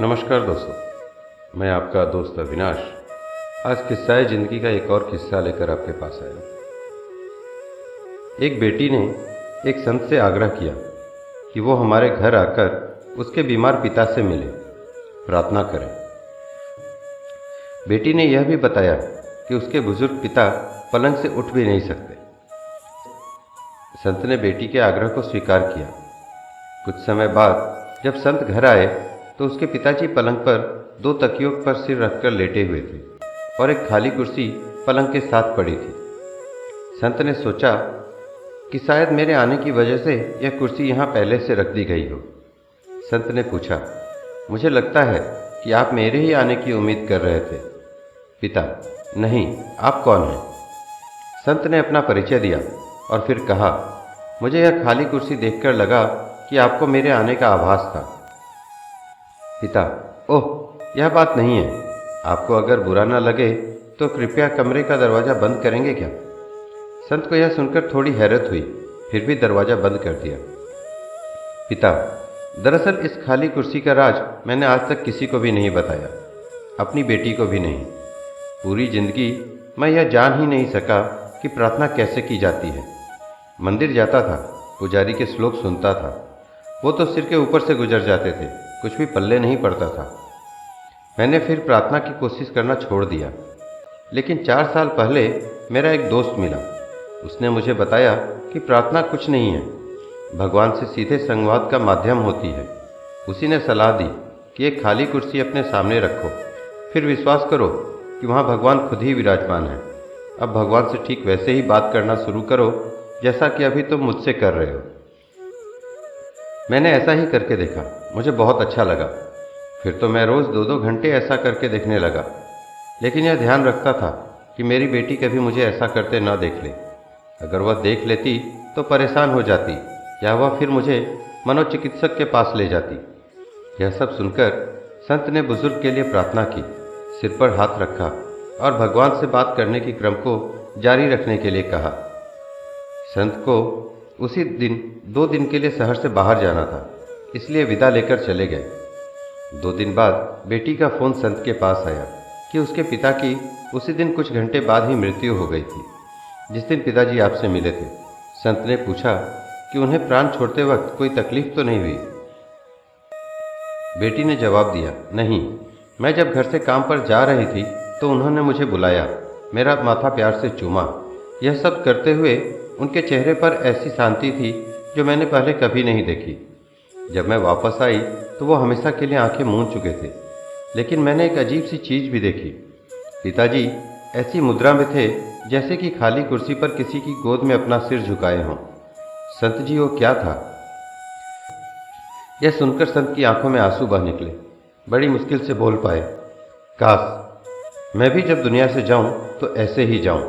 नमस्कार दोस्तों, मैं आपका दोस्त अविनाश। आज किस्साए ज़िंदगी का एक और किस्सा लेकर आपके पास आया एक बेटी ने एक संत से आग्रह किया कि वो हमारे घर आकर उसके बीमार पिता से मिले, प्रार्थना करें। बेटी ने यह भी बताया कि उसके बुज़ुर्ग पिता पलंग से उठ भी नहीं सकते। संत ने बेटी के आग्रह को स्वीकार किया। कुछ समय बाद जब संत घर आए तो उसके पिताजी पलंग पर दो तकियों पर सिर रखकर लेटे हुए थे और एक खाली कुर्सी पलंग के साथ पड़ी थी। संत ने सोचा कि शायद मेरे आने की वजह से यह कुर्सी यहाँ पहले से रख दी गई हो। संत ने पूछा, मुझे लगता है कि आप मेरे ही आने की उम्मीद कर रहे थे? पिता, नहीं, आप कौन हैं? संत ने अपना परिचय दिया और फिर कहा, मुझे यह खाली कुर्सी देखकर लगा कि आपको मेरे आने का आभास था। पिता, ओह, यह बात नहीं है। आपको अगर बुरा ना लगे तो कृपया कमरे का दरवाज़ा बंद करेंगे क्या? संत को यह सुनकर थोड़ी हैरत हुई, फिर भी दरवाज़ा बंद कर दिया। पिता, दरअसल इस खाली कुर्सी का राज मैंने आज तक किसी को भी नहीं बताया, अपनी बेटी को भी नहीं। पूरी ज़िंदगी मैं यह जान ही नहीं सका कि प्रार्थना कैसे की जाती है। मंदिर जाता था, पुजारी के श्लोक सुनता था, वो तो सिर के ऊपर से गुजर जाते थे। कुछ भी पल्ले नहीं पड़ता था। मैंने फिर प्रार्थना की कोशिश करना छोड़ दिया। लेकिन चार साल पहले मेरा एक दोस्त मिला। उसने मुझे बताया कि प्रार्थना कुछ नहीं है। भगवान से सीधे संवाद का माध्यम होती है। उसी ने सलाह दी कि एक खाली कुर्सी अपने सामने रखो। फिर विश्वास करो कि वहाँ भगवान खुद ही विराजमान है। अब भगवान से ठीक वैसे ही बात करना शुरू करो, जैसा कि अभी तुम तो मुझसे कर रहे हो। मैंने ऐसा ही करके देखा। मुझे बहुत अच्छा लगा। फिर तो मैं रोज़ दो दो घंटे ऐसा करके देखने लगा। लेकिन यह ध्यान रखता था कि मेरी बेटी कभी मुझे ऐसा करते न देख ले। अगर वह देख लेती तो परेशान हो जाती, या वह फिर मुझे मनोचिकित्सक के पास ले जाती। यह सब सुनकर संत ने बुज़ुर्ग के लिए प्रार्थना की, सिर पर हाथ रखा और भगवान से बात करने की क्रम को जारी रखने के लिए कहा। संत को उसी दिन, दो दिन के लिए शहर से बाहर जाना था, इसलिए विदा लेकर चले गए। दो दिन बाद, बेटी का फ़ोन संत के पास आया कि उसके पिता की उसी दिन कुछ घंटे बाद ही मृत्यु हो गई थी, जिस दिन पिताजी आपसे मिले थे। संत ने पूछा कि उन्हें प्राण छोड़ते वक्त कोई तकलीफ़ तो नहीं हुई? बेटी ने जवाब दिया, नहीं, मैं जब घर से काम पर जा रही थी तो उन्होंने मुझे बुलाया, मेरा माथा प्यार से चूमा। यह सब करते हुए उनके चेहरे पर ऐसी शांति थी जो मैंने पहले कभी नहीं देखी। जब मैं वापस आई तो वो हमेशा के लिए आँखें मूंद चुके थे, लेकिन मैंने एक अजीब सी चीज़ भी देखी। पिताजी ऐसी मुद्रा में थे, जैसे कि खाली कुर्सी पर किसी की गोद में अपना सिर झुकाए हों। संत जी, वो क्या था? यह सुनकर संत की आँखों में आँसू बह निकले। बड़ी मुश्किल से बोल पाए, काश, मैं भी जब दुनिया से जाऊँ तो ऐसे ही जाऊँ।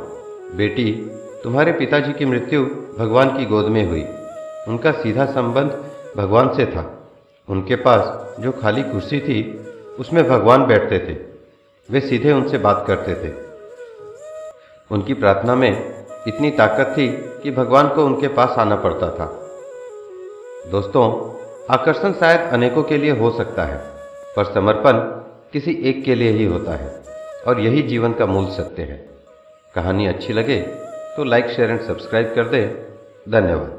बेटी तुम्हारे पिताजी की मृत्यु भगवान की गोद में हुई। उनका सीधा संबंध भगवान से था। उनके पास जो खाली कुर्सी थी, उसमें भगवान बैठते थे। वे सीधे उनसे बात करते थे। उनकी प्रार्थना में इतनी ताकत थी कि भगवान को उनके पास आना पड़ता था। दोस्तों, आकर्षण शायद अनेकों के लिए हो सकता है, पर समर्पण किसी एक के लिए ही होता है, और यही जीवन का मूल सत्य है। कहानी अच्छी लगे तो लाइक शेयर एंड सब्सक्राइब कर दें। धन्यवाद।